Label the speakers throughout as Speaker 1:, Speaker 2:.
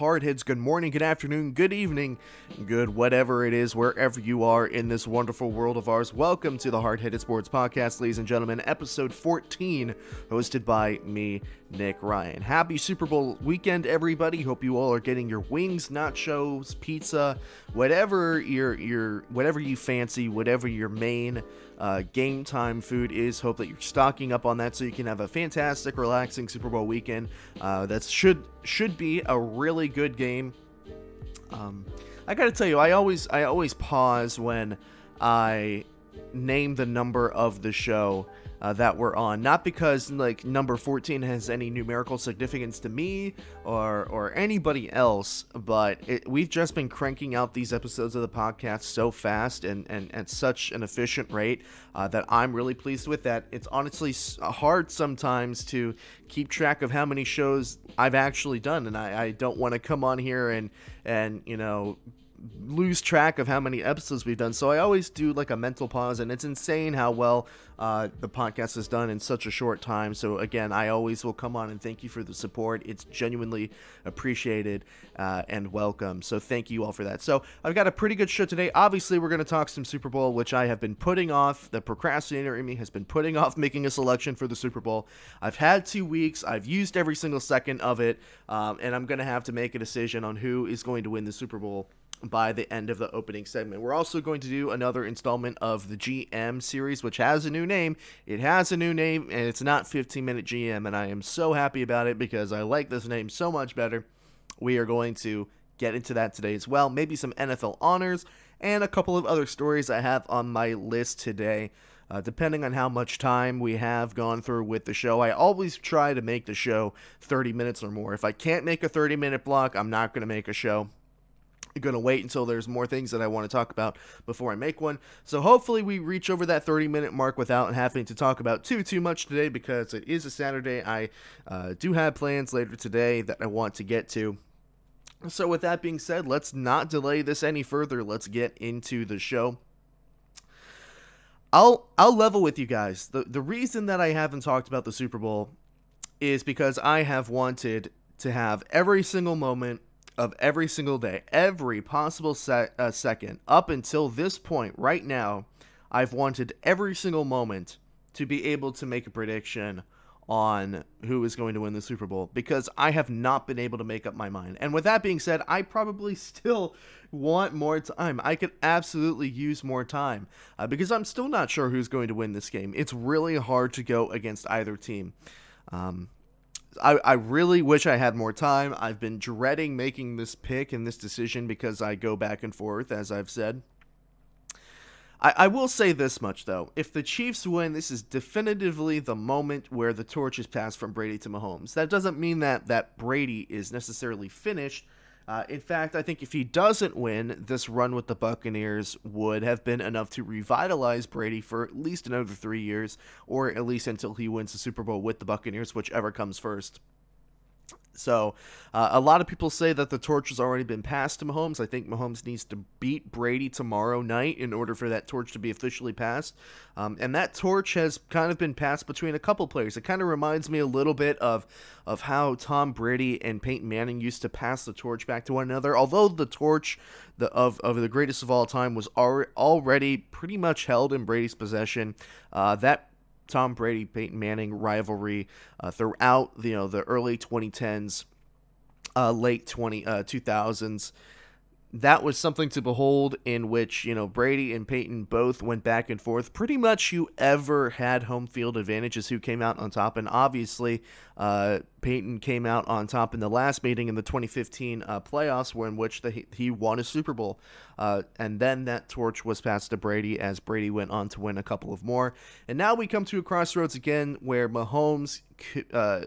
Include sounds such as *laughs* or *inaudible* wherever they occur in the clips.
Speaker 1: hard hits. Good morning, good afternoon, good evening, good whatever it is, wherever you are in this wonderful world of ours. Welcome to the Hard Headed Sports Podcast, ladies and gentlemen, episode 14, hosted by me, Nick Ryan. Happy Super Bowl weekend, everybody. Hope you all are getting your wings, nachos, pizza, whatever your your whatever you fancy, whatever your main uh, game time food is. Hope that you're stocking up on that so you can have a fantastic, relaxing Super Bowl weekend. Uh, that should should be a really good game. Um, I gotta tell you, I always I always pause when I name the number of the show uh, that we're on. Not because like number 14 has any numerical significance to me or or anybody else, but it, we've just been cranking out these episodes of the podcast so fast and and at such an efficient rate uh, that I'm really pleased with that. It's honestly hard sometimes to keep track of how many shows I've actually done, and I, I don't want to come on here and and you know lose track of how many episodes we've done. So I always do like a mental pause, and it's insane how well uh, the podcast is done in such a short time. So again, I always will come on and thank you for the support. It's genuinely appreciated uh, and welcome. So thank you all for that. So I've got a pretty good show today. Obviously, we're going to talk some Super Bowl, which I have been putting off. The procrastinator in me has been putting off making a selection for the Super Bowl. I've had two weeks. I've used every single second of it, um, and I'm going to have to make a decision on who is going to win the Super Bowl by the end of the opening segment. We're also going to do another installment of the GM series, which has a new name. It has a new name, and it's not 15 Minute GM, and I am so happy about it because I like this name so much better. We are going to get into that today as well. Maybe some NFL honors and a couple of other stories I have on my list today. Uh, depending on how much time we have gone through with the show. I always try to make the show 30 minutes or more. If I can't make a 30 minute block, I'm not going to make a show going to wait until there's more things that I want to talk about before I make one. So hopefully we reach over that 30 minute mark without having to talk about too too much today because it is a Saturday. I uh, do have plans later today that I want to get to. So with that being said, let's not delay this any further. Let's get into the show. I'll I'll level with you guys. The the reason that I haven't talked about the Super Bowl is because I have wanted to have every single moment of every single day, every possible se- uh, second up until this point, right now, I've wanted every single moment to be able to make a prediction on who is going to win the Super Bowl because I have not been able to make up my mind. And with that being said, I probably *laughs* still want more time. I could absolutely use more time uh, because I'm still not sure who's going to win this game. It's really hard to go against either team. Um, I, I really wish I had more time. I've been dreading making this pick and this decision because I go back and forth, as I've said. I, I will say this much, though. If the Chiefs win, this is definitively the moment where the torch is passed from Brady to Mahomes. That doesn't mean that, that Brady is necessarily finished uh, in fact, I think if he doesn't win, this run with the Buccaneers would have been enough to revitalize Brady for at least another three years, or at least until he wins the Super Bowl with the Buccaneers, whichever comes first. So, uh, a lot of people say that the torch has already been passed to Mahomes. I think Mahomes needs to beat Brady tomorrow night in order for that torch to be officially passed. Um, and that torch has kind of been passed between a couple players. It kind of reminds me a little bit of of how Tom Brady and Peyton Manning used to pass the torch back to one another. Although the torch the, of, of the greatest of all time was already pretty much held in Brady's possession, uh, that Tom Brady Peyton Manning rivalry uh, throughout you know the early 2010s, uh, late 20 uh, 2000s that was something to behold in which, you know, Brady and Peyton both went back and forth. Pretty much whoever had home field advantages who came out on top. And obviously, uh, Peyton came out on top in the last meeting in the 2015 uh, playoffs, where in which the, he won a Super Bowl. Uh, and then that torch was passed to Brady as Brady went on to win a couple of more. And now we come to a crossroads again where Mahomes uh,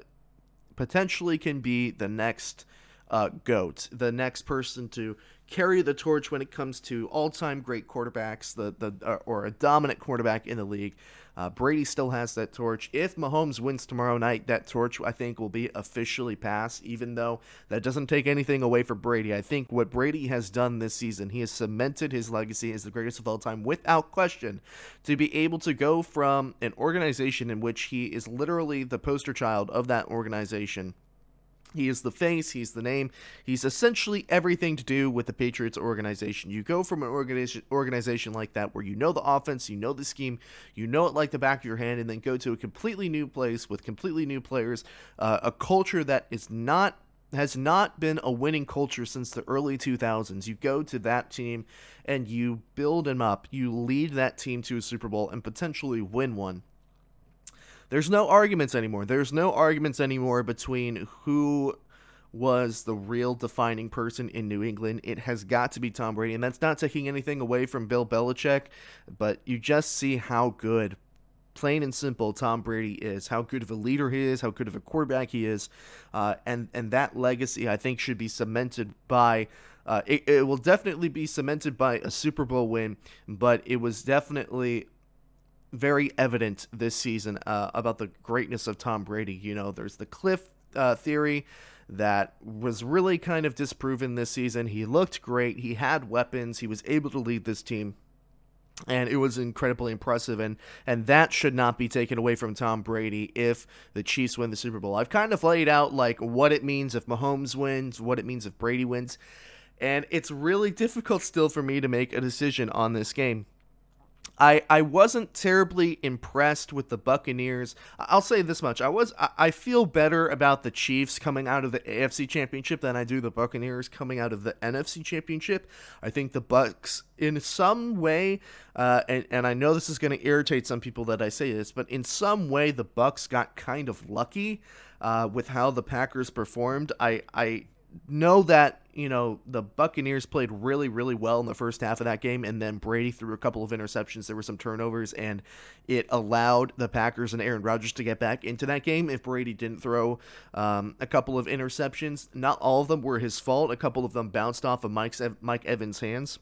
Speaker 1: potentially can be the next uh, GOAT, the next person to carry the torch when it comes to all-time great quarterbacks, the the uh, or a dominant quarterback in the league. Uh, Brady still has that torch. If Mahomes wins tomorrow night, that torch I think will be officially passed. Even though that doesn't take anything away from Brady, I think what Brady has done this season, he has cemented his legacy as the greatest of all time without question. To be able to go from an organization in which he is literally the poster child of that organization He is the face, he's the name, he's essentially everything to do with the Patriots organization. You go from an organization organization like that where you know the offense, you know the scheme, you know it like the back of your hand, and then go to a completely new place with completely new players, uh, a culture that is not has not been a winning culture since the early 2000s. You go to that team and you build them up, you lead that team to a Super Bowl and potentially win one. There's no arguments anymore. There's no arguments anymore between who was the real defining person in New England. It has got to be Tom Brady, and that's not taking anything away from Bill Belichick, but you just see how good plain and simple Tom Brady is, how good of a leader he is, how good of a quarterback he is, uh, and and that legacy I think should be cemented by. Uh, it, it will definitely be cemented by a Super Bowl win, but it was definitely very evident this season uh, about the greatness of Tom Brady. You know, there's the cliff uh, theory that was really kind of disproven this season. He looked great. He had weapons. He was able to lead this team and it was incredibly impressive and and that should not be taken away from Tom Brady if the Chiefs win the Super Bowl. I've kind of laid out like what it means if Mahomes wins, what it means if Brady wins, and it's really difficult still for me to make a decision on this game. I, I wasn't terribly impressed with the Buccaneers. I'll say this much: I was I feel better about the Chiefs coming out of the AFC Championship than I do the Buccaneers coming out of the NFC Championship. I think the Bucks, in some way, uh, and and I know this is going to irritate some people that I say this, but in some way the Bucks got kind of lucky uh, with how the Packers performed. I I know that you know the Buccaneers played really really well in the first half of that game and then Brady threw a couple of interceptions. There were some turnovers and it allowed the Packers and Aaron Rodgers to get back into that game if Brady didn't throw um, a couple of interceptions. Not all of them were his fault. A couple of them bounced off of Mike's Mike Evans hands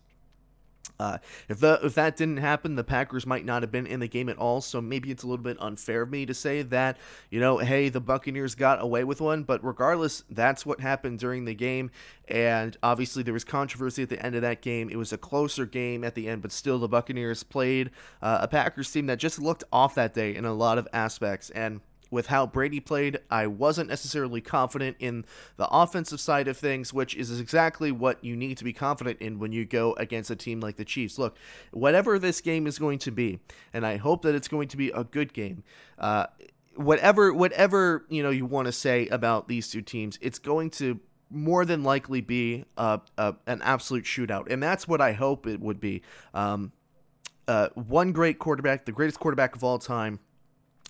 Speaker 1: uh, if the, if that didn't happen, the Packers might not have been in the game at all. So maybe it's a little bit unfair of me to say that you know, hey, the Buccaneers got away with one. But regardless, that's what happened during the game, and obviously there was controversy at the end of that game. It was a closer game at the end, but still the Buccaneers played uh, a Packers team that just looked off that day in a lot of aspects and with how Brady played, I wasn't necessarily confident in the offensive side of things, which is exactly what you need to be confident in when you go against a team like the Chiefs. Look, whatever this game is going to be, and I hope that it's going to be a good game. Uh, whatever, whatever you know you want to say about these two teams, it's going to more than likely be an absolute shootout, and that's what I hope it would be. Um, uh, one great quarterback, the greatest quarterback of all time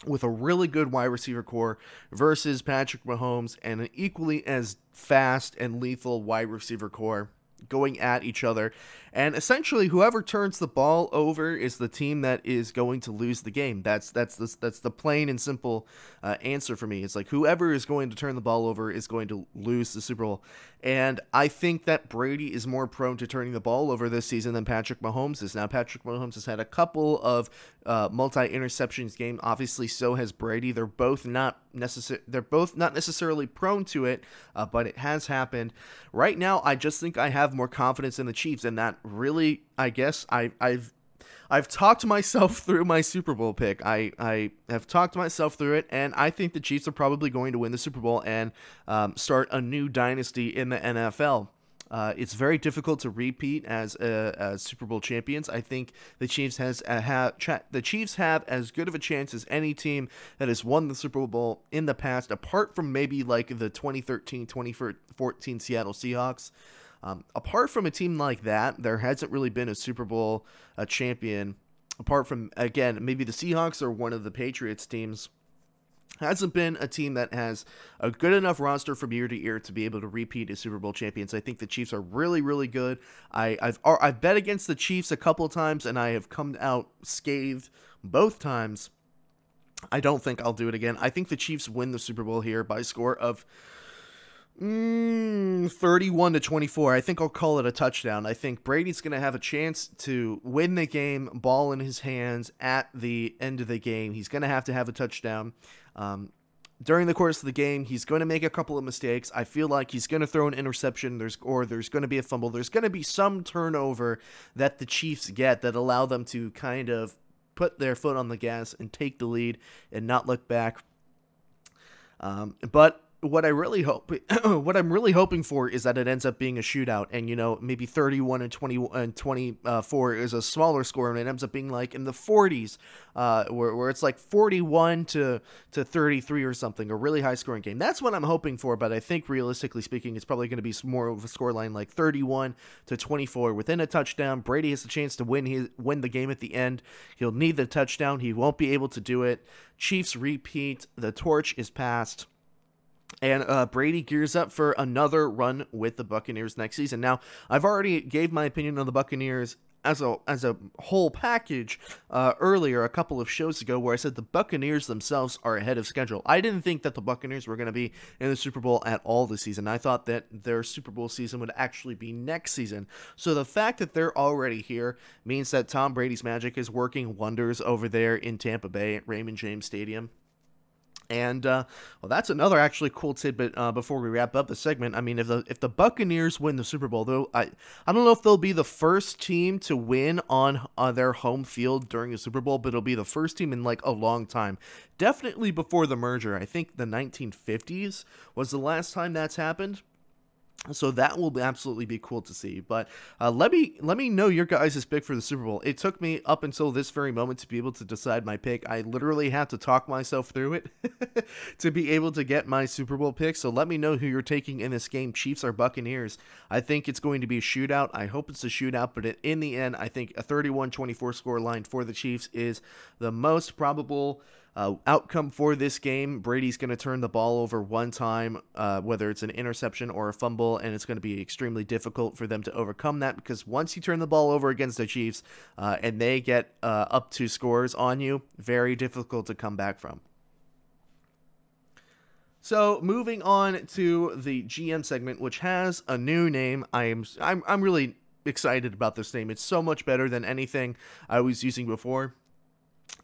Speaker 1: with a really good wide receiver corps versus Patrick Mahomes and an equally as fast and lethal wide receiver corps going at each other. And essentially, whoever turns the ball over is the team that is going to lose the game. That's that's the, that's the plain and simple uh, answer for me. It's like whoever is going to turn the ball over is going to lose the Super Bowl. And I think that Brady is more prone to turning the ball over this season than Patrick Mahomes is. Now, Patrick Mahomes has had a couple of uh, multi interceptions game. Obviously, so has Brady. They're both not necessary. They're both not necessarily prone to it, uh, but it has happened. Right now, I just think I have more confidence in the Chiefs, and that really, I guess, I, I've I've talked myself *laughs* through my Super Bowl pick. I, I have talked myself through it, and I think the Chiefs are probably going to win the Super Bowl and um, start a new dynasty in the NFL. Uh, it's very difficult to repeat as, uh, as Super Bowl champions. I think the Chiefs has uh, have the Chiefs have as good of a chance as any team that has won the Super Bowl in the past, apart from maybe like the 2013-2014 Seattle Seahawks. Um, apart from a team like that, there hasn't really been a Super Bowl a champion. Apart from again, maybe the Seahawks or one of the Patriots teams hasn't been a team that has a good enough roster from year to year to be able to repeat as Super Bowl champions. I think the Chiefs are really, really good. I, have I've bet against the Chiefs a couple times, and I have come out scathed both times. I don't think I'll do it again. I think the Chiefs win the Super Bowl here by score of Mm, 31 to 24. I think I'll call it a touchdown. I think Brady's going to have a chance to win the game, ball in his hands at the end of the game. He's going to have to have a touchdown. Um, during the course of the game, he's going to make a couple of mistakes. I feel like he's going to throw an interception. There's or there's going to be a fumble. There's going to be some turnover that the Chiefs get that allow them to kind of put their foot on the gas and take the lead and not look back. Um, but what I really hope, *clears throat* what I'm really hoping for is that it ends up being a shootout, and you know maybe 31 and 20 and 24 is a smaller score, and it ends up being like in the 40s, uh, where, where it's like 41 to to 33 or something, a really high scoring game. That's what I'm hoping for, but I think realistically speaking, it's probably going to be more of a scoreline like 31 to 24 within a touchdown. Brady has a chance to win his win the game at the end. He'll need the touchdown. He won't be able to do it. Chiefs repeat. The torch is passed. And uh, Brady gears up for another run with the Buccaneers next season. Now, I've already gave my opinion on the Buccaneers as a as a whole package uh, earlier, a couple of shows ago, where I said the Buccaneers themselves are ahead of schedule. I didn't think that the Buccaneers were going to be in the Super Bowl at all this season. I thought that their Super Bowl season would actually be next season. So the fact that they're already here means that Tom Brady's magic is working wonders over there in Tampa Bay at Raymond James Stadium. And uh, well, that's another actually cool tidbit. Uh, before we wrap up the segment, I mean, if the if the Buccaneers win the Super Bowl, though, I I don't know if they'll be the first team to win on on their home field during a Super Bowl, but it'll be the first team in like a long time. Definitely before the merger. I think the 1950s was the last time that's happened. So that will absolutely be cool to see. But uh, let me let me know your guys' pick for the Super Bowl. It took me up until this very moment to be able to decide my pick. I literally had to talk myself through it *laughs* to be able to get my Super Bowl pick. So let me know who you're taking in this game, Chiefs or Buccaneers. I think it's going to be a shootout. I hope it's a shootout, but in the end, I think a 31-24 score line for the Chiefs is the most probable uh, outcome for this game Brady's going to turn the ball over one time, uh, whether it's an interception or a fumble, and it's going two be extremely difficult for them to overcome that because once you turn the ball over against the Chiefs uh, and they get uh, up to scores on you, very difficult to come back from. So moving on to the GM segment, which has a new name. I am I'm I'm really excited about this name. It's so much better than anything I was using before.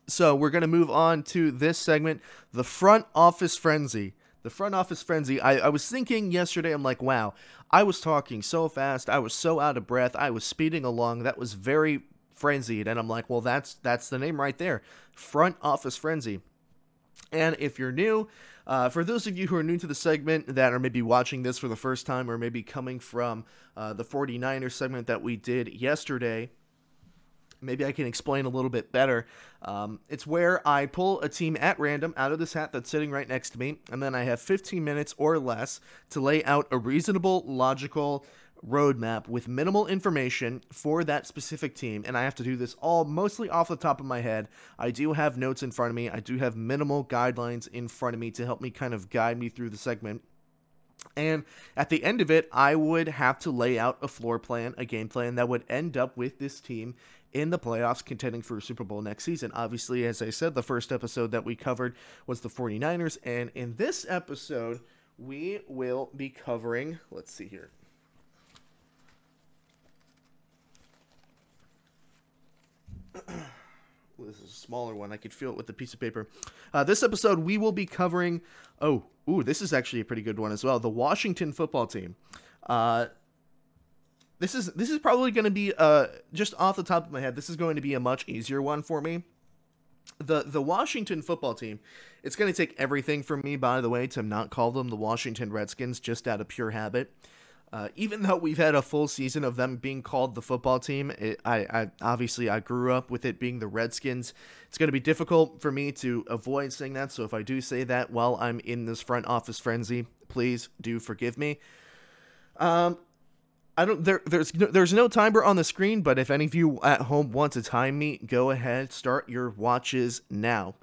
Speaker 1: So we're going to move on to this segment the front office frenzy. The front office frenzy. I, I was thinking yesterday, I'm like, wow, I was talking so fast. I was so out of breath. I was speeding along. That was very frenzied. And I'm like, well, that's that's the name right there. Front office frenzy. And if you're new, uh, for those of you who are new to the segment that are maybe watching this for the first time or maybe coming from uh, the 49ers segment that we did yesterday, maybe I can explain a little bit better. Um, it's where I pull a team at random out of this hat that's sitting right next to me, and then I have 15 minutes or less to lay out a reasonable, logical roadmap with minimal information for that specific team. And I have to do this all mostly off the top of my head. I do have notes in front of me, I do have minimal guidelines in front of me to help me kind of guide me through the segment. And at the end of it, I would have to lay out a floor plan, a game plan that would end up with this team in the playoffs contending for a Super Bowl next season. Obviously, as I said, the first episode that we covered was the 49ers. And in this episode, we will be covering, let's see here. *clears throat* this is a smaller one. I could feel it with the piece of paper. Uh, this episode, we will be covering. Oh, ooh, this is actually a pretty good one as well. The Washington football team. Uh, this is this is probably going to be uh just off the top of my head. This is going to be a much easier one for me. The the Washington football team. It's going to take everything from me, by the way, to not call them the Washington Redskins just out of pure habit. Uh, even though we've had a full season of them being called the football team, it, I, I obviously I grew up with it being the Redskins. It's going to be difficult for me to avoid saying that. So if I do say that while I'm in this front office frenzy, please do forgive me. Um, I don't there there's no, there's no timer on the screen, but if any of you at home want to time me, go ahead, start your watches now.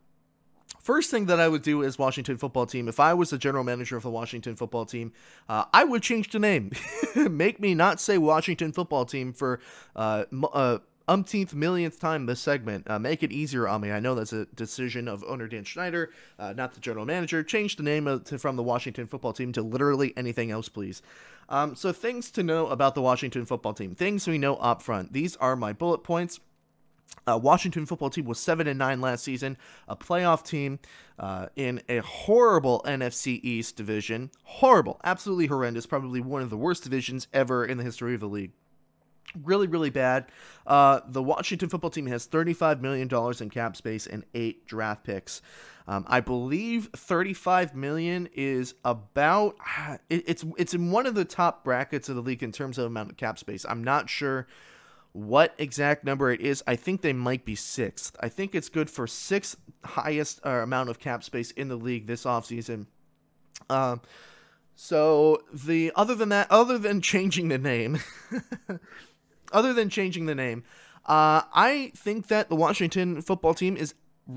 Speaker 1: First thing that I would do as Washington football team, if I was the general manager of the Washington football team, uh, I would change the name. *laughs* Make me not say Washington football team for uh, uh, umpteenth millionth time this segment. Uh, make it easier on me. I know that's a decision of owner Dan Snyder, uh, not the general manager. Change the name to, from the Washington football team to literally anything else, please. Um, so things to know about the Washington football team. Things we know up front. These are my bullet points. Uh, Washington football team was seven and nine last season, a playoff team uh, in a horrible NFC East division. Horrible, absolutely horrendous. Probably one of the worst divisions ever in the history of the league. Really really bad. Uh, the washington football team has $35 million in cap space and eight draft picks. Um, i believe 35 million is about *sighs* it, it's it's in one of the top brackets of the league in terms of amount of cap space. I'm not sure what exact number it is. I think they might be sixth. I think it's good for sixth highest uh, amount of cap space in the league this offseason. Um, so the other than that other than *laughs* changing the name *laughs* other than changing the name, uh, I think that the Washington football team is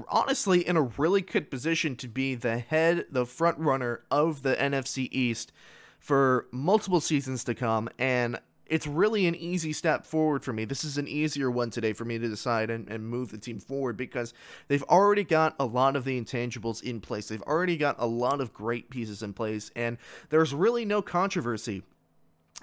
Speaker 1: honestly in a really good position to be the head, the front runner of the NFC East for multiple seasons to come. And it's really an easy step forward for me. This is an easier one today for me to decide and, and move the team forward because they've already got a lot of the intangibles in place. They've already got a lot of great pieces in place, and there's really no controversy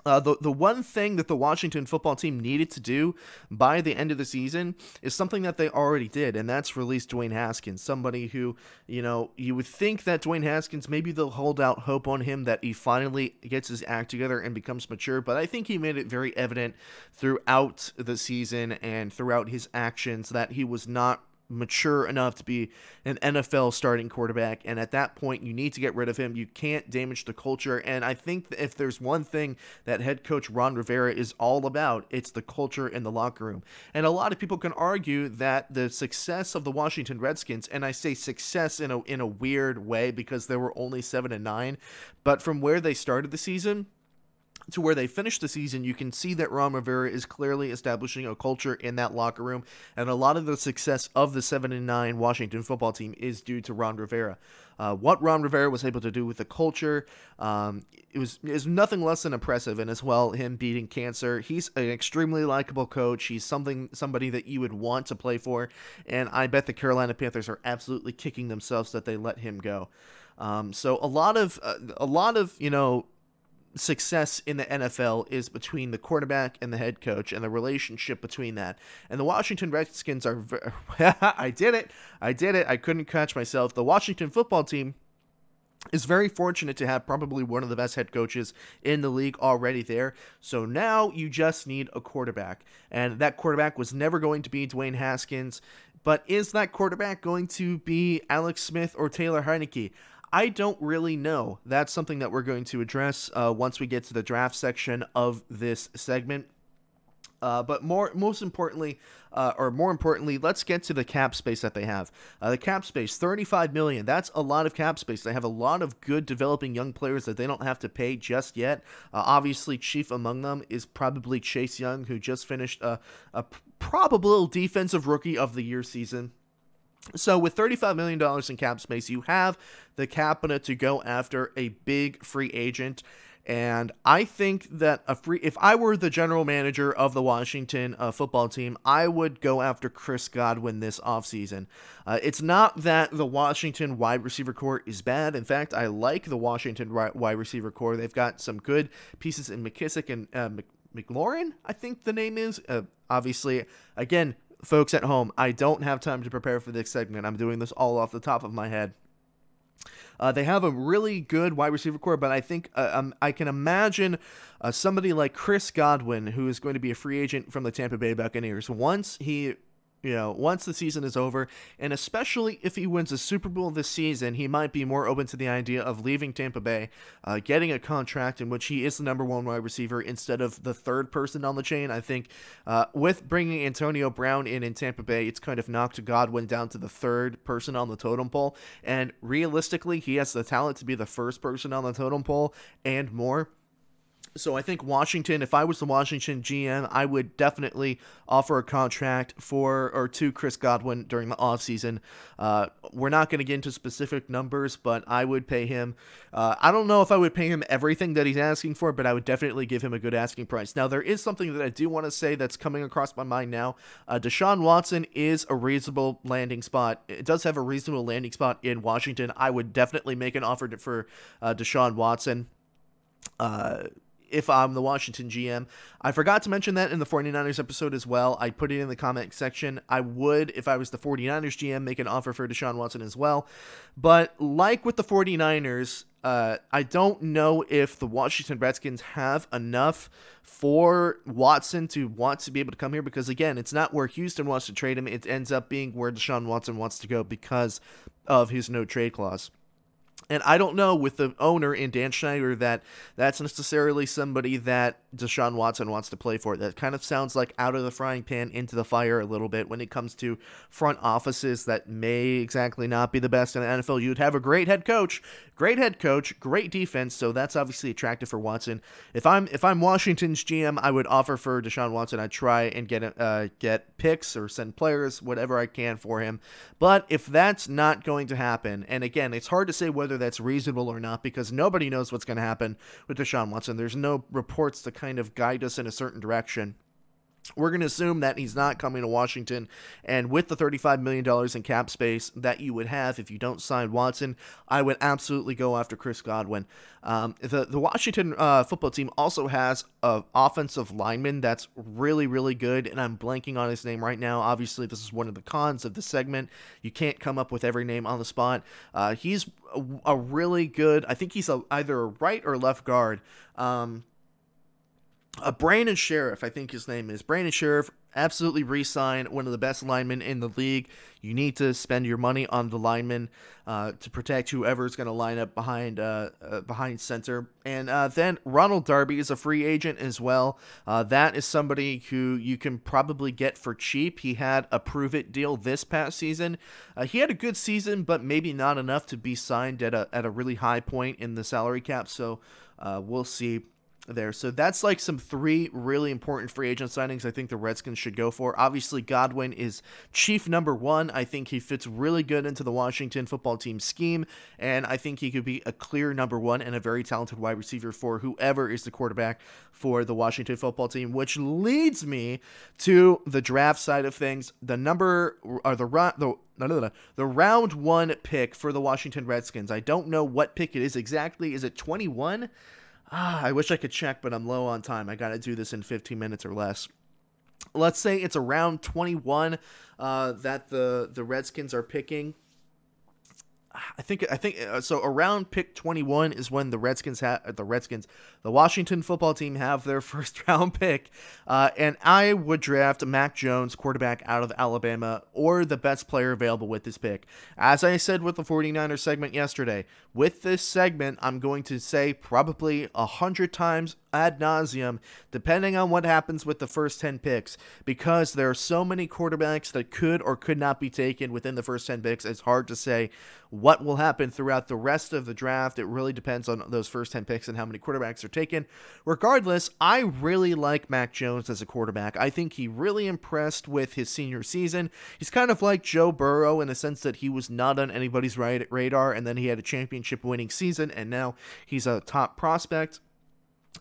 Speaker 1: uh, the the one thing that the Washington football team needed to do by the end of the season is something that they already did, and that's release Dwayne Haskins. Somebody who, you know, you would think that Dwayne Haskins maybe they'll hold out hope on him that he finally gets his act together and becomes mature, but I think he made it very evident throughout the season and throughout his actions that he was not mature enough to be an NFL starting quarterback. And at that point, you need to get rid of him. You can't damage the culture. And I think if there's one thing that head coach Ron Rivera is all about, it's the culture in the locker room. And a lot of people can argue that the success of the Washington Redskins, and I say success in a in a weird way because they were only seven and nine, but from where they started the season to where they finish the season, you can see that Ron Rivera is clearly establishing a culture in that locker room, and a lot of the success of the seven and nine Washington football team is due to Ron Rivera. Uh, what Ron Rivera was able to do with the culture, um, it was is nothing less than impressive. And as well, him beating cancer, he's an extremely likable coach. He's something somebody that you would want to play for, and I bet the Carolina Panthers are absolutely kicking themselves that they let him go. Um, so a lot of uh, a lot of you know success in the NFL is between the quarterback and the head coach and the relationship between that. And the Washington Redskins are. *laughs* I did it. I did it. I couldn't catch myself. The Washington football team is very fortunate to have probably one of the best head coaches in the league already there. So now you just need a quarterback. And that quarterback was never going to be Dwayne Haskins. But is that quarterback going to be Alex Smith or Taylor Heinicke? I don't really know. That's something that we're going to address uh, once we get to the draft section of this segment. Uh, but more, most importantly, uh, or more importantly, let's get to the cap space that they have. Uh, the cap space, 35 million. That's a lot of cap space. They have a lot of good developing young players that they don't have to pay just yet. Uh, obviously, chief among them is probably Chase Young, who just finished a, a probable defensive rookie of the year season. So with $35 million in cap space, you have the capital to go after a big free agent. And I think that a free, if I were the general manager of the Washington uh, football team, I would go after Chris Godwin this offseason. Uh, it's not that the Washington wide receiver corps is bad. In fact, I like the Washington wide receiver corps. They've got some good pieces in McKissic and uh, McLaurin, I think the name is. Uh, obviously, again, folks at home, I don't have time to prepare for this segment. I'm doing this all off the top of my head. Uh, they have a really good wide receiver corps, but I think uh, um, I can imagine uh, somebody like Chris Godwin, who is going to be a free agent from the Tampa Bay Buccaneers, once he you know, once the season is over, and especially if he wins a Super Bowl this season, he might be more open to the idea of leaving Tampa Bay, uh, getting a contract in which he is the number one wide receiver instead of the third person on the chain. I think uh, with bringing Antonio Brown in in Tampa Bay, it's kind of knocked Godwin down to the third person on the totem pole, and realistically, he has the talent to be the first person on the totem pole and more. So I think Washington, if I was the Washington GM, I would definitely offer a contract for or to Chris Godwin during the offseason. Uh, we're not going to get into specific numbers, but I would pay him. Uh, I don't know if I would pay him everything that he's asking for, but I would definitely give him a good asking price. Now, there is something that I do want to say that's coming across my mind now. Uh, Deshaun Watson is a reasonable landing spot. It does have a reasonable landing spot in Washington. I would definitely make an offer for uh, Deshaun Watson. Uh, if I'm the Washington GM. I forgot to mention that in the 49ers episode as well. I put it in the comment section. I would, if I was the 49ers GM, make an offer for Deshaun Watson as well. But like with the 49ers, uh, I don't know if the Washington Redskins have enough for Watson to want to be able to come here because, again, it's not where Houston wants to trade him. It ends up being where Deshaun Watson wants to go because of his no trade clause. And I don't know with the owner in Dan Schneider that that's necessarily somebody that Deshaun Watson wants to play for. It. That kind of sounds like out of the frying pan into the fire a little bit when it comes to front offices that may exactly not be the best in the NFL. You'd have a great head coach, great head coach, great defense, so that's obviously attractive for Watson. If I'm if I'm Washington's GM, I would offer for Deshaun Watson. I'd try and get uh, get picks or send players, whatever I can for him. But if that's not going to happen, and again, it's hard to say whether that's reasonable or not because nobody knows what's going to happen with Deshaun Watson. There's no reports to kind of guide us in a certain direction. We're going to assume that he's not coming to Washington. And with the $35 million in cap space that you would have if you don't sign Watson, I would absolutely go after Chris Godwin. Um, the, the Washington uh, football team also has an offensive lineman that's really, really good. And I'm blanking on his name right now. Obviously, this is one of the cons of the segment. You can't come up with every name on the spot. Uh, he's a, a, really good, I think he's a, either a right or left guard. Um, uh, Brandon Scherff, I think his name is Brandon Scherff, absolutely re-sign one of the best linemen in the league. You need to spend your money on the lineman uh, to protect whoever is going to line up behind uh, uh, behind center. And uh, then Ronald Darby is a free agent as well. Uh, that is somebody who you can probably get for cheap. He had a prove it deal this past season. He had a good season, but maybe not enough to be signed at a at a really high point in the salary cap. So we'll see there. So that's like some three really important free agent signings I think the Redskins should go for. Obviously, Godwin is chief number one. I think he fits really good into the Washington football team scheme, and I think he could be a clear number one and a very talented wide receiver for whoever is the quarterback for the Washington football team, which leads me to the draft side of things. The number or the the no, no, no, the round one pick for the Washington Redskins. I don't know what pick it is exactly. Is it 21? Ah, I wish I could check, but I'm low on time. I got to do this in 15 minutes or less. Let's say it's around 21 uh, that the the Redskins are picking. I think I think uh, so. Around pick 21 is when the Redskins have the Redskins, the Washington football team have their *laughs* first round pick, uh, and I would draft Mac Jones, quarterback out of Alabama, or the best player available with this pick. As I said with the 49ers segment yesterday, with this segment, I'm going to say probably a hundred times ad nauseum, depending on what happens with the first 10 picks, because there are so many quarterbacks that could or could not be taken within the first 10 picks. It's hard to say what will happen throughout the rest of the draft. It really depends on those first 10 picks and how many quarterbacks are taken. Regardless, I really like Mac Jones as a quarterback. I think he really impressed with his senior season. He's kind of like Joe Burrow in the sense that he was not on anybody's radar and then he had a championship winning season and now he's a top prospect.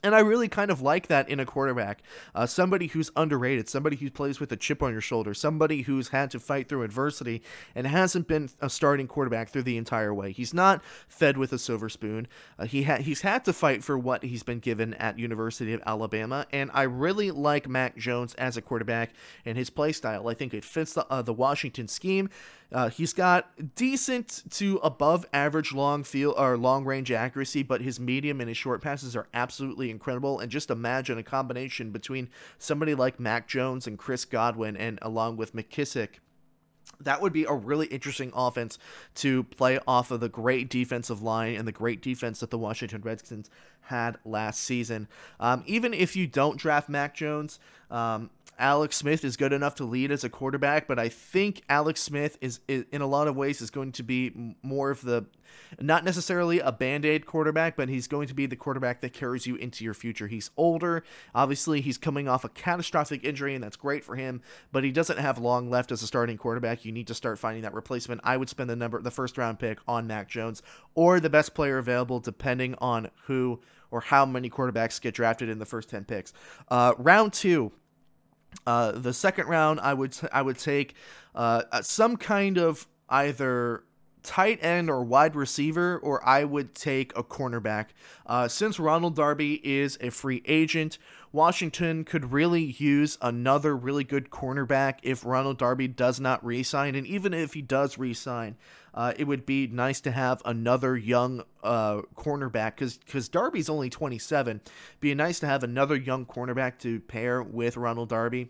Speaker 1: And I really kind of like that in a quarterback. Uh, somebody who's underrated, somebody who plays with a chip on your shoulder, somebody who's had to fight through adversity and hasn't been a starting quarterback through the entire way. He's not fed with a silver spoon. Uh, he ha- he's had to fight for what he's been given at University of Alabama, and I really like Mac Jones as a quarterback and his play style. I think it fits the, uh, the Washington scheme. Uh, he's got decent to above average long field or long range accuracy, but his medium and his short passes are absolutely incredible. And just imagine a combination between somebody like Mac Jones and Chris Godwin, and along with McKissic that would be a really interesting offense to play off of the great defensive line and the great defense that the Washington Redskins had last season. Um, even if you don't draft Mac Jones, um, Alex Smith is good enough to lead as a quarterback, but I think Alex Smith is, is, in a lot of ways is going to be more of the not necessarily a band-aid quarterback, but he's going to be the quarterback that carries you into your future. He's older. Obviously, he's coming off a catastrophic injury and that's great for him, but he doesn't have long left as a starting quarterback. You need to start finding that replacement. I would spend the number the first round pick on Mac Jones or the best player available depending on who or how many quarterbacks get drafted in the first 10 picks. Uh, round 2 uh, the second round, I would t- I would take uh, some kind of either tight end or wide receiver, or I would take a cornerback. Uh, since Ronald Darby is a free agent, Washington could really use another really good cornerback if Ronald Darby does not resign. And even if he does resign, uh, it would be nice to have another young uh, cornerback because because Darby's only 27. Be nice to have another young cornerback to pair with Ronald Darby.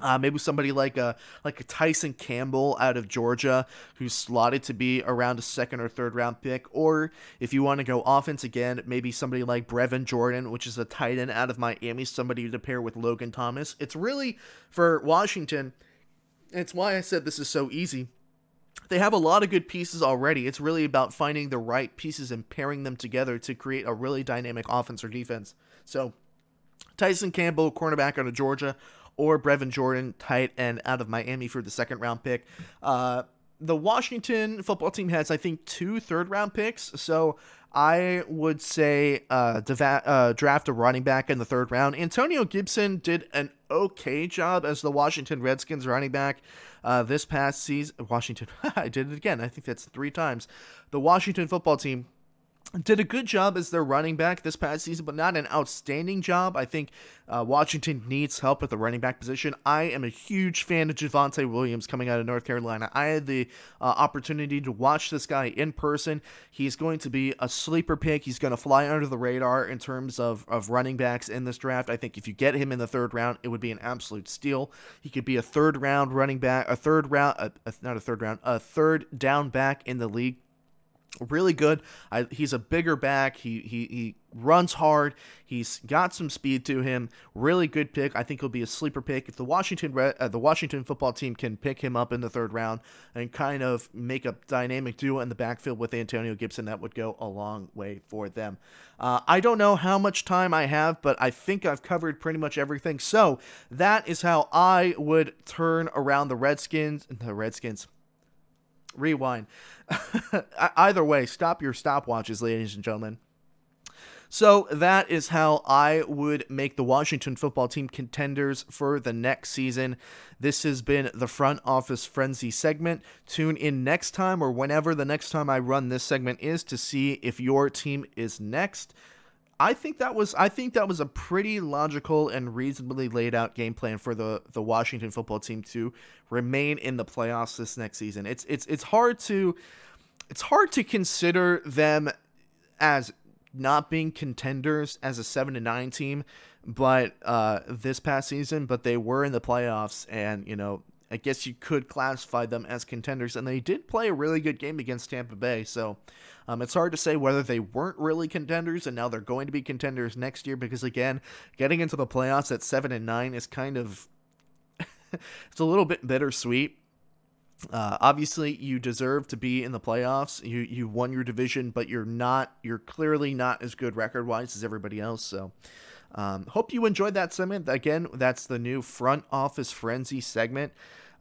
Speaker 1: Uh, maybe somebody like a like a Tyson Campbell out of Georgia, who's slotted to be around a second or third round pick, or if you want to go offense again, maybe somebody like Brevin Jordan, which is a tight end out of Miami, somebody to pair with Logan Thomas. It's really for Washington. It's why I said this is so easy. They have a lot of good pieces already. It's really about finding the right pieces and pairing them together to create a really dynamic offense or defense. So, Tyson Campbell, cornerback out of Georgia, or Brevin Jordan, tight end out of Miami for the second round pick. Uh, the Washington football team has, I think, two third round picks. So I would say uh, deva- uh, draft a running back in the third round. Antonio Gibson did an okay job as the Washington Redskins running back uh, this past season. Washington, *laughs* I did it again. I think that's three times. The Washington football team did a good job as their running back this past season, but not an outstanding job. I think uh, Washington needs help at the running back position. I am a huge fan of Javonte Williams coming out of North Carolina. I had the uh, opportunity to watch this guy in person. He's going to be a sleeper pick. He's going to fly under the radar in terms of, of running backs in this draft. I think if you get him in the third round, it would be an absolute steal. He could be a third round running back, a third round, a, a, not a third round, a third down back in the league really good. I, he's a bigger back. He, he he runs hard. He's got some speed to him. Really good pick. I think he'll be a sleeper pick if the Washington uh, the Washington football team can pick him up in the third round and kind of make a dynamic duo in the backfield with Antonio Gibson. That would go a long way for them. Uh, I don't know how much time I have, but I think I've covered pretty much everything. So that is how I would turn around the Redskins. The Redskins rewind. *laughs* Either way, stop your stopwatches, ladies and gentlemen. So that is how I would make the Washington football team contenders for the next season. This has been the Front Office Frenzy segment. Tune in next time or whenever the next time I run this segment is to see if your team is next. I think that was I think that was a pretty logical and reasonably laid out game plan for the the Washington football team to remain in the playoffs this next season. It's it's it's hard to it's hard to consider them as not being contenders as a 7 to 9 team but uh this past season but they were in the playoffs and you know I guess you could classify them as contenders, and they did play a really good game against Tampa Bay. So um, it's hard to say whether they weren't really contenders and now they're going to be contenders next year because again, getting into the playoffs at seven and nine is kind of *laughs* it's a little bit bittersweet. Uh, obviously, you deserve to be in the playoffs. You you won your division, but you're not. You're clearly not as good record wise as everybody else. So. Um, hope you enjoyed that segment. Again, that's the new front office frenzy segment.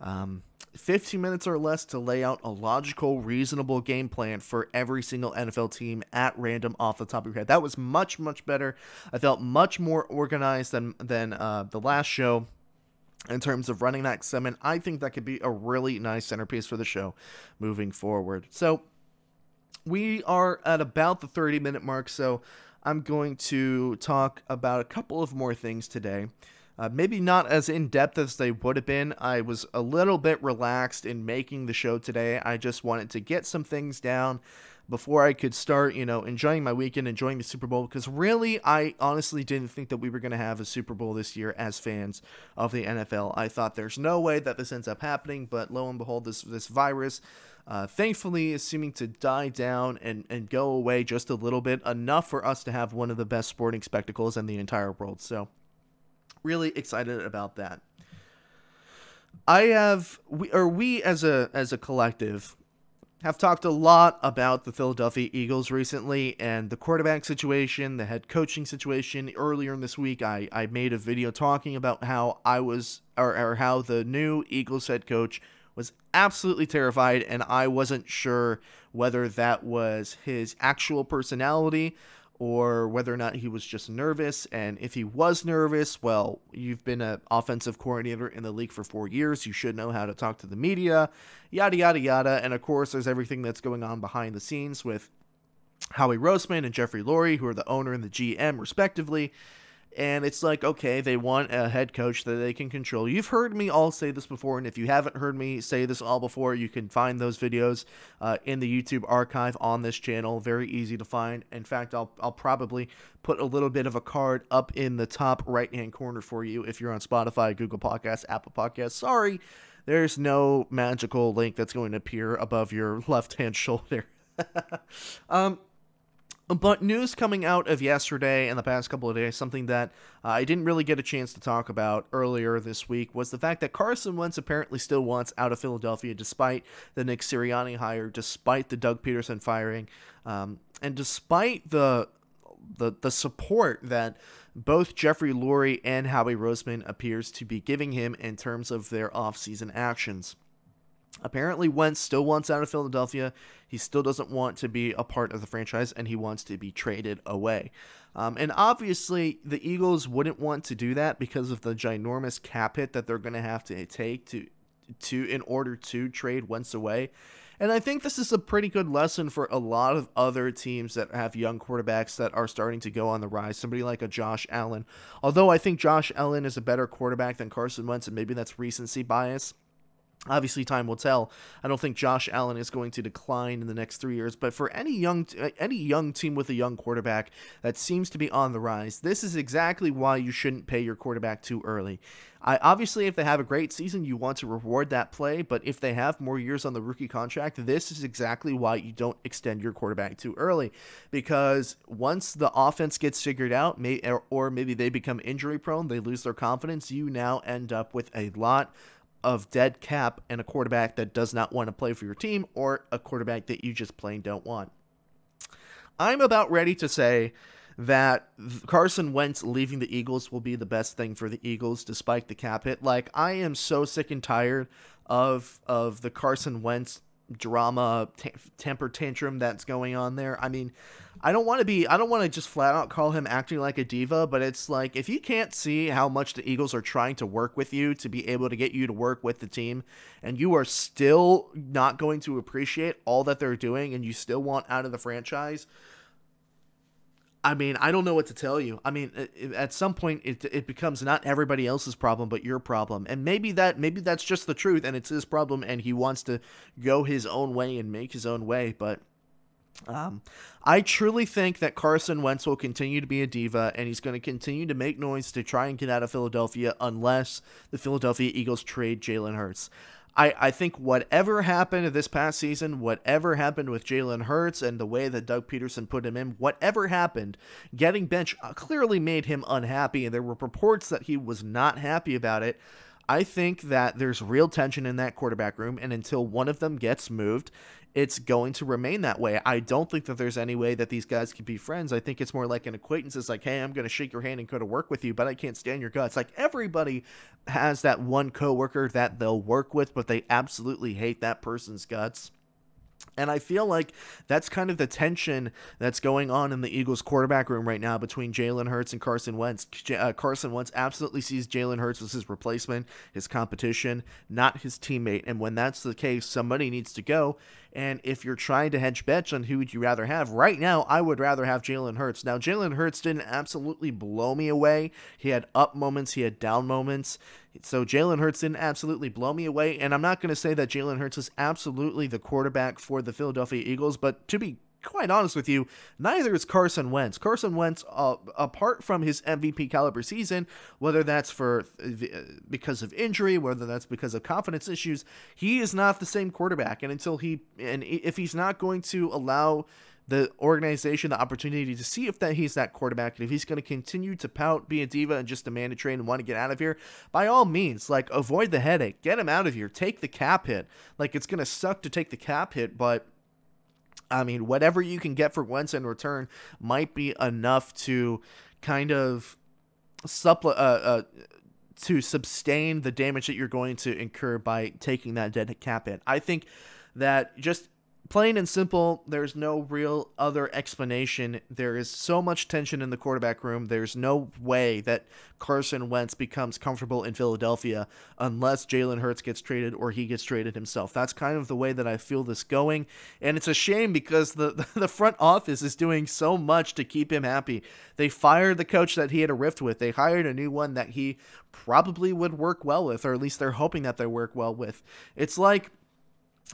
Speaker 1: Um, 15 minutes or less to lay out a logical, reasonable game plan for every single NFL team at random off the top of your head. That was much, much better. I felt much more organized than than uh, the last show in terms of running that segment. I think that could be a really nice centerpiece for the show moving forward. So we are at about the 30 minute mark. So I'm going to talk about a couple of more things today. Uh, maybe not as in depth as they would have been. I was a little bit relaxed in making the show today. I just wanted to get some things down before I could start, you know, enjoying my weekend, enjoying the Super Bowl. Because really, I honestly didn't think that we were going to have a Super Bowl this year as fans of the NFL. I thought there's no way that this ends up happening, but lo and behold, this this virus. Uh, thankfully, is seeming to die down and, and go away just a little bit, enough for us to have one of the best sporting spectacles in the entire world. So, really excited about that. I have we or we as a as a collective have talked a lot about the Philadelphia Eagles recently and the quarterback situation, the head coaching situation. Earlier in this week, I, I made a video talking about how I was, or, or how the new Eagles head coach was absolutely terrified, and I wasn't sure whether that was his actual personality or whether or not he was just nervous. And if he was nervous, well, you've been an offensive coordinator in the league for four years. You should know how to talk to the media, yada, yada, yada. And of course, there's everything that's going on behind the scenes with Howie Roseman and Jeffrey Lurie, who are the owner and the GM, respectively. And it's like, okay, they want a head coach that they can control. You've heard me all say this before, and if you haven't heard me say this all before, you can find those videos uh, in the YouTube archive on this channel. Very easy to find. In fact, I'll, I'll probably put a little bit of a card up in the top right hand corner for you if you're on Spotify, Google Podcasts, Apple Podcasts. Sorry, there's no magical link that's going to appear above your *laughs* left hand shoulder. *laughs* um, but news coming out of yesterday and the past couple of days, something that uh, I didn't really get a chance to talk about earlier this week, was the fact that Carson Wentz apparently still wants out of Philadelphia despite the Nick Sirianni hire, despite the Doug Pederson firing, um, and despite the, the the support that both Jeffrey Lurie and Howie Roseman appears to be giving him in terms of their offseason actions. Apparently, Wentz still wants out of Philadelphia. He still doesn't want to be a part of the franchise, and he wants to be traded away. Um, and obviously, the Eagles wouldn't want to do that because of the ginormous cap hit that they're going to have to take to, to in order to trade Wentz away. And I think this is a pretty good lesson for a lot of other teams that have young quarterbacks that are starting to go on the rise. Somebody like a Josh Allen. Although I think Josh Allen is a better quarterback than Carson Wentz, and maybe that's recency bias. Obviously, time will tell. I don't think Josh Allen is going to decline in the next three years, but for any young any young team with a young quarterback that seems to be on the rise, this is exactly why you shouldn't pay your quarterback too early. I obviously, if they have a great season, you want to reward that play, but if they have more years on the rookie contract, this is exactly why you don't extend your quarterback too early, because once the offense gets figured out, may or maybe they become injury prone, they lose their confidence, you now end up with a lot of dead cap and a quarterback that does not want to play for your team or a quarterback that you just plain don't want. I'm about ready to say that Carson Wentz leaving the Eagles will be the best thing for the Eagles despite the cap hit. Like I am so sick and tired of of the Carson Wentz drama t- temper tantrum that's going on there. I mean, I don't want to be I don't want to just flat out call him acting like a diva, but it's like if you can't see how much the Eagles are trying to work with you to be able to get you to work with the team and you are still not going to appreciate all that they're doing and you still want out of the franchise, I mean, I don't know what to tell you. I mean, at some point, it, it becomes not everybody else's problem, but your problem, and maybe that maybe that's just the truth, and it's his problem, and he wants to go his own way and make his own way. But um, I truly think that Carson Wentz will continue to be a diva, and he's going to continue to make noise to try and get out of Philadelphia unless the Philadelphia Eagles trade Jalen Hurts. I, I think whatever happened this past season, whatever happened with Jalen Hurts and the way that Doug Pederson put him in, whatever happened, getting bench clearly made him unhappy, and there were reports that he was not happy about it. I think that there's real tension in that quarterback room, and until one of them gets moved, it's going to remain that way. I don't think that there's any way that these guys can be friends. I think it's more like an acquaintance. It's like, hey, I'm going to shake your hand and go to work with you, but I can't stand your guts. Like everybody has that one coworker that they'll work with, but they absolutely hate that person's guts. And I feel like that's kind of the tension that's going on in the Eagles quarterback room right now between Jalen Hurts and Carson Wentz. Uh, Carson Wentz absolutely sees Jalen Hurts as his replacement, his competition, not his teammate. And when that's the case, somebody needs to go. And if you're trying to hedge bets on who would you rather have, right now I would rather have Jalen Hurts. Now Jalen Hurts didn't absolutely blow me away. He had up moments, he had down moments. So Jalen Hurts didn't absolutely blow me away. And I'm not going to say that Jalen Hurts is absolutely the quarterback for the Philadelphia Eagles, but to be quite honest with you, neither is Carson Wentz. Carson Wentz, uh, apart from his MVP caliber season, whether that's for uh, because of injury, whether that's because of confidence issues, he is not the same quarterback. And until he and if he's not going to allow the organization the opportunity to see if that he's that quarterback and if he's going to continue to pout, be a diva, and just demand a trade and want to get out of here, by all means, like avoid the headache, get him out of here, take the cap hit. Like it's going to suck to take the cap hit, but I mean, whatever you can get for Wentz in return might be enough to kind of supple uh, uh, to sustain the damage that you're going to incur by taking that dead cap hit. I think that just plain and simple, there's no real other explanation. There is so much tension in the quarterback room. There's no way that Carson Wentz becomes comfortable in Philadelphia unless Jalen Hurts gets traded or he gets traded himself. That's kind of the way that I feel this going. And it's a shame because the, *laughs* the front office is doing so much to keep him happy. They fired the coach that he had a rift with, they hired a new one that he probably would work well with, or at least they're hoping that they work well with. It's like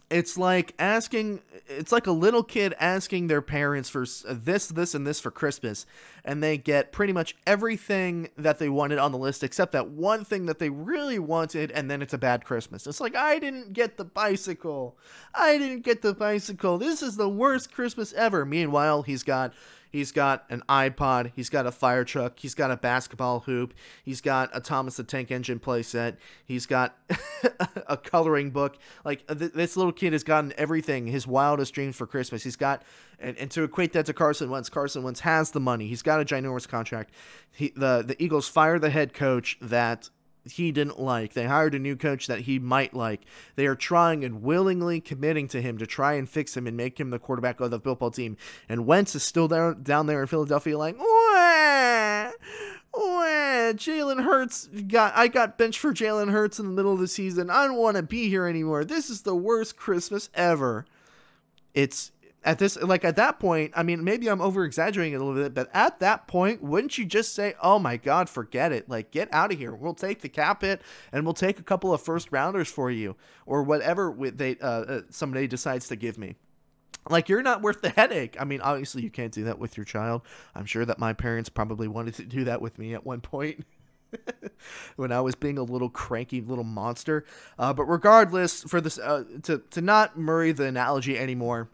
Speaker 1: it's like asking it's like a little kid asking their parents for this this and this for christmas and they get pretty much everything that they wanted on the list except that one thing that they really wanted and then it's a bad christmas. It's like i didn't get the bicycle. I didn't get the bicycle. This is the worst christmas ever. Meanwhile he's got He's got an iPod. He's got a fire truck. He's got a basketball hoop. He's got a Thomas the Tank Engine playset. He's got *laughs* a coloring book. Like th- this little kid has gotten everything, his wildest dreams for Christmas. He's got, and, and to equate that to Carson Wentz, Carson Wentz has the money. He's got a ginormous contract. He, the the Eagles fire the head coach that he didn't like. They hired a new coach that he might like. They are trying and willingly committing to him to try and fix him and make him the quarterback of the football team. And Wentz is still down down there in Philadelphia, like, wah, wah, Jalen Hurts got I got benched for Jalen Hurts in the middle of the season. I don't want to be here anymore. This is the worst Christmas ever. It's at this like at that point i mean maybe i'm over exaggerating a little bit but at that point wouldn't you just say oh my god forget it like get out of here we'll take the cap hit and we'll take a couple of first rounders for you or whatever they uh, uh, somebody decides to give me like you're not worth the headache. I mean, obviously you can't do that with your child. I'm sure that my parents probably wanted to do that with me at one point. *laughs* when I was being a little cranky little monster. Uh, but regardless, for this uh, to to not murray the analogy anymore,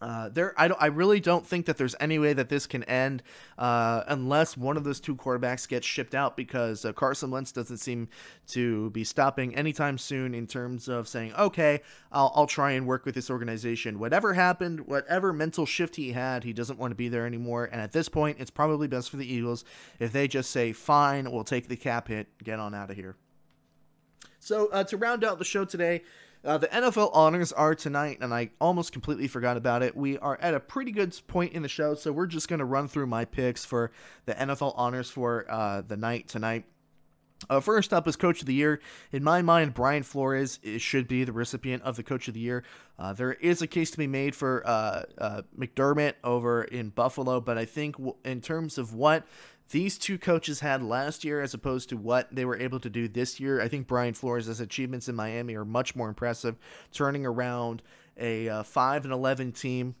Speaker 1: uh, there, I. I really don't think that there's any way that this can end uh, unless one of those two quarterbacks gets shipped out because uh, Carson Wentz doesn't seem to be stopping anytime soon in terms of saying, "Okay, I'll, I'll try and work with this organization." Whatever happened, whatever mental shift he had, he doesn't want to be there anymore. And at this point, it's probably best for the Eagles if they just say, "Fine, we'll take the cap hit, get on out of here." So uh, to round out the show today. Uh, the NFL honors are tonight, and I almost completely forgot about it. We are at a pretty good point in the show, so we're just going to run through my picks for the NFL honors for uh, the night tonight. Uh, first up is Coach of the Year. In my mind, Brian Flores should be the recipient of the Coach of the Year. Uh, there is a case to be made for uh, uh McDermott over in Buffalo, but I think w- in terms of what these two coaches had last year as opposed to what they were able to do this year. I think Brian Flores' achievements in Miami are much more impressive, turning around a uh, 5 and 11 team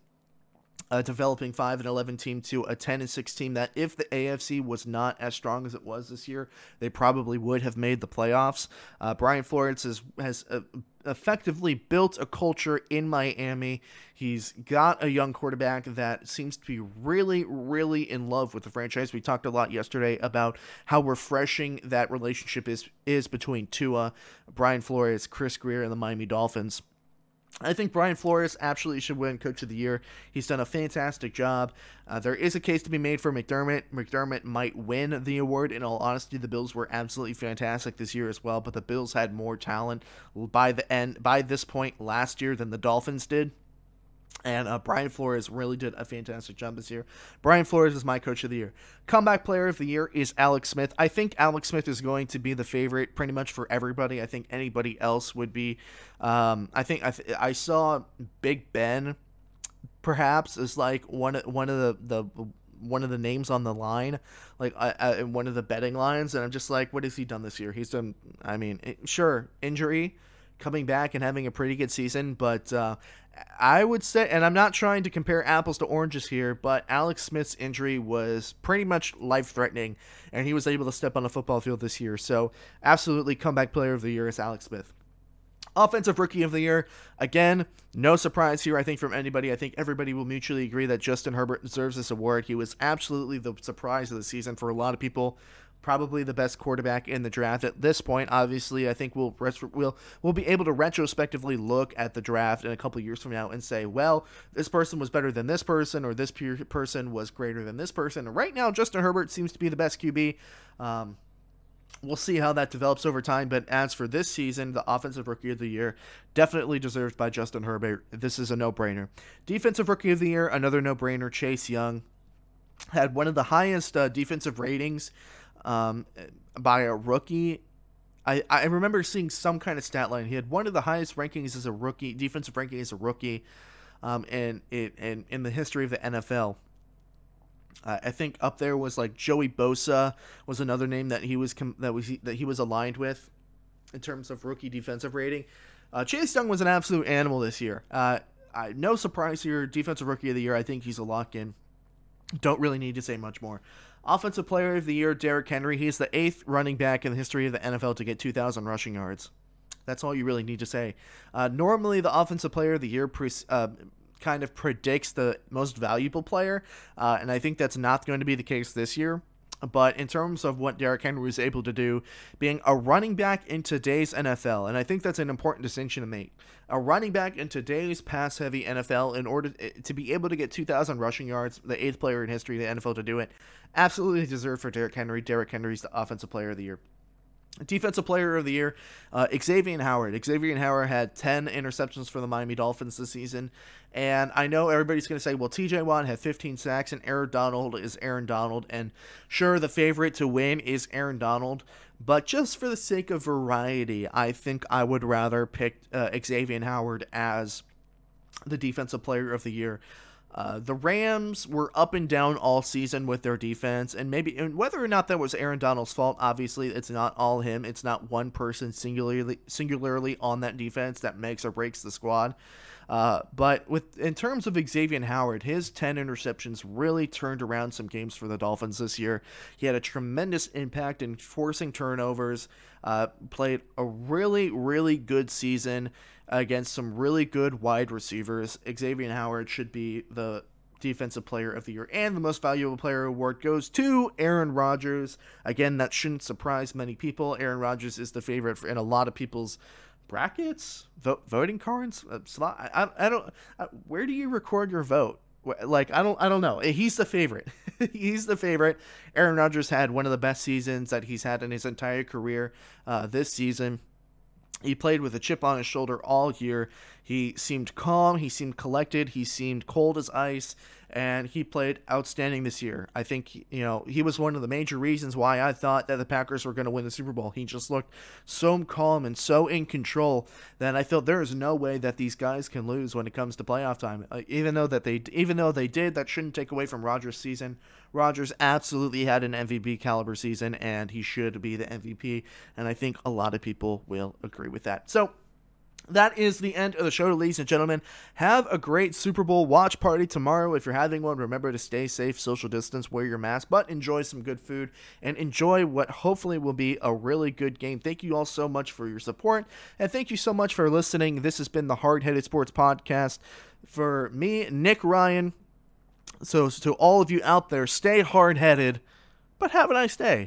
Speaker 1: uh, developing 5 and 11 team to a 10 and 6 team that if the AFC was not as strong as it was this year, they probably would have made the playoffs. Uh, Brian Flores has, has uh, effectively built a culture in Miami. He's got a young quarterback that seems to be really, really in love with the franchise. We talked a lot yesterday about how refreshing that relationship is is between Tua, Brian Flores, Chris Grier, and the Miami Dolphins. I think Brian Flores absolutely should win Coach of the Year. He's done a fantastic job. Uh, there is a case to be made for McDermott. McDermott might win the award. In all honesty, the Bills were absolutely fantastic this year as well, but the Bills had more talent by the end by this point last year than the Dolphins did. And uh, Brian Flores really did a fantastic job this year. Brian Flores is my coach of the year. Comeback player of the year is Alex Smith. I think Alex Smith is going to be the favorite pretty much for everybody. I think anybody else would be. Um, I think I, th- I saw Big Ben perhaps is like one one of the the one of the names on the line, like uh, uh, one of the betting lines, and I'm just like, what has he done this year? He's done. I mean, it, sure, injury, coming back and having a pretty good season, but uh, I would say, and I'm not trying to compare apples to oranges here, but Alex Smith's injury was pretty much life threatening, and he was able to step on the football field this year. So, absolutely, comeback player of the year is Alex Smith. Offensive Rookie of the Year, again, no surprise here, I think, from anybody. I think everybody will mutually agree that Justin Herbert deserves this award. He was absolutely the surprise of the season for a lot of people probably the best quarterback in the draft at this point. Obviously, I think we'll we'll we'll be able to retrospectively look at the draft in a couple years from now and say, well, this person was better than this person, or this person was greater than this person. Right now, Justin Herbert seems to be the best QB. Um, We'll see how that develops over time, but as for this season, the Offensive Rookie of the Year definitely deserved by Justin Herbert. This is a no brainer. Defensive Rookie of the Year, another no brainer. Chase Young had one of the highest uh, defensive ratings um, by a rookie. I, I remember seeing some kind of stat line. He had one of the highest rankings as a rookie, defensive ranking as a rookie, um, and it and in the history of the NFL. Uh, I think up there was like Joey Bosa was another name that he was com- that was that he was aligned with in terms of rookie defensive rating. Uh, Chase Young was an absolute animal this year. Uh, I, no surprise here, defensive rookie of the year. I think he's a lock in. Don't really need to say much more. Offensive player of the year, Derrick Henry. He's the eighth running back in the history of the NFL to get 2,000 rushing yards. That's all you really need to say. Uh, normally, the offensive player of the year pre- uh, kind of predicts the most valuable player, uh, and I think that's not going to be the case this year. But in terms of what Derrick Henry was able to do, being a running back in today's NFL, and I think that's an important distinction to make. A running back in today's pass heavy NFL, in order eh, to be able to get 2,000 rushing yards, the eighth player in history of the NFL to do it, absolutely deserved for Derrick Henry. Derrick Henry's the offensive player of the year. Defensive Player of the Year, uh, Xavier Howard. Xavier Howard had 10 interceptions for the Miami Dolphins this season. And I know everybody's going to say, well, TJ Watt had 15 sacks, and Aaron Donald is Aaron Donald. And sure, the favorite to win is Aaron Donald. But just for the sake of variety, I think I would rather pick uh, Xavier Howard as the Defensive Player of the Year. Uh, the Rams were up and down all season with their defense, and maybe and whether or not that was Aaron Donald's fault, obviously it's not all him. It's not one person singularly singularly on that defense that makes or breaks the squad. Uh, but with in terms of Xavier Howard, his 10 interceptions really turned around some games for the Dolphins this year. He had a tremendous impact in forcing turnovers. Uh, played a really really good season against some really good wide receivers. Xavier Howard should be the defensive player of the year and the most valuable player award goes to Aaron Rodgers. Again, that shouldn't surprise many people. Aaron Rodgers is the favorite in a lot of people's brackets, vote, voting cards. Uh, I, I don't. I, where do you record your vote? Like I don't. I don't know. He's the favorite. *laughs* he's the favorite. Aaron Rodgers had one of the best seasons that he's had in his entire career uh, this season. He played with a chip on his shoulder all year. He seemed calm, he seemed collected, he seemed cold as ice, and he played outstanding this year. I think, you know, he was one of the major reasons why I thought that the Packers were going to win the Super Bowl. He just looked so calm and so in control that I felt there is no way that these guys can lose when it comes to playoff time. Uh, even though that they even though they did, that shouldn't take away from Rodgers' season. Rodgers absolutely had an MVP caliber season and he should be the MVP, and I think a lot of people will agree with that. So, that is the end of the show, ladies and gentlemen. Have a great Super Bowl watch party tomorrow. If you're having one, remember to stay safe, social distance, wear your mask, but enjoy some good food and enjoy what hopefully will be a really good game. Thank you all so much for your support, and thank you so much for listening. This has been the Hard Headed Sports Podcast. For me, Nick Ryan. So, to all of you out there, stay hard headed, but have a nice day.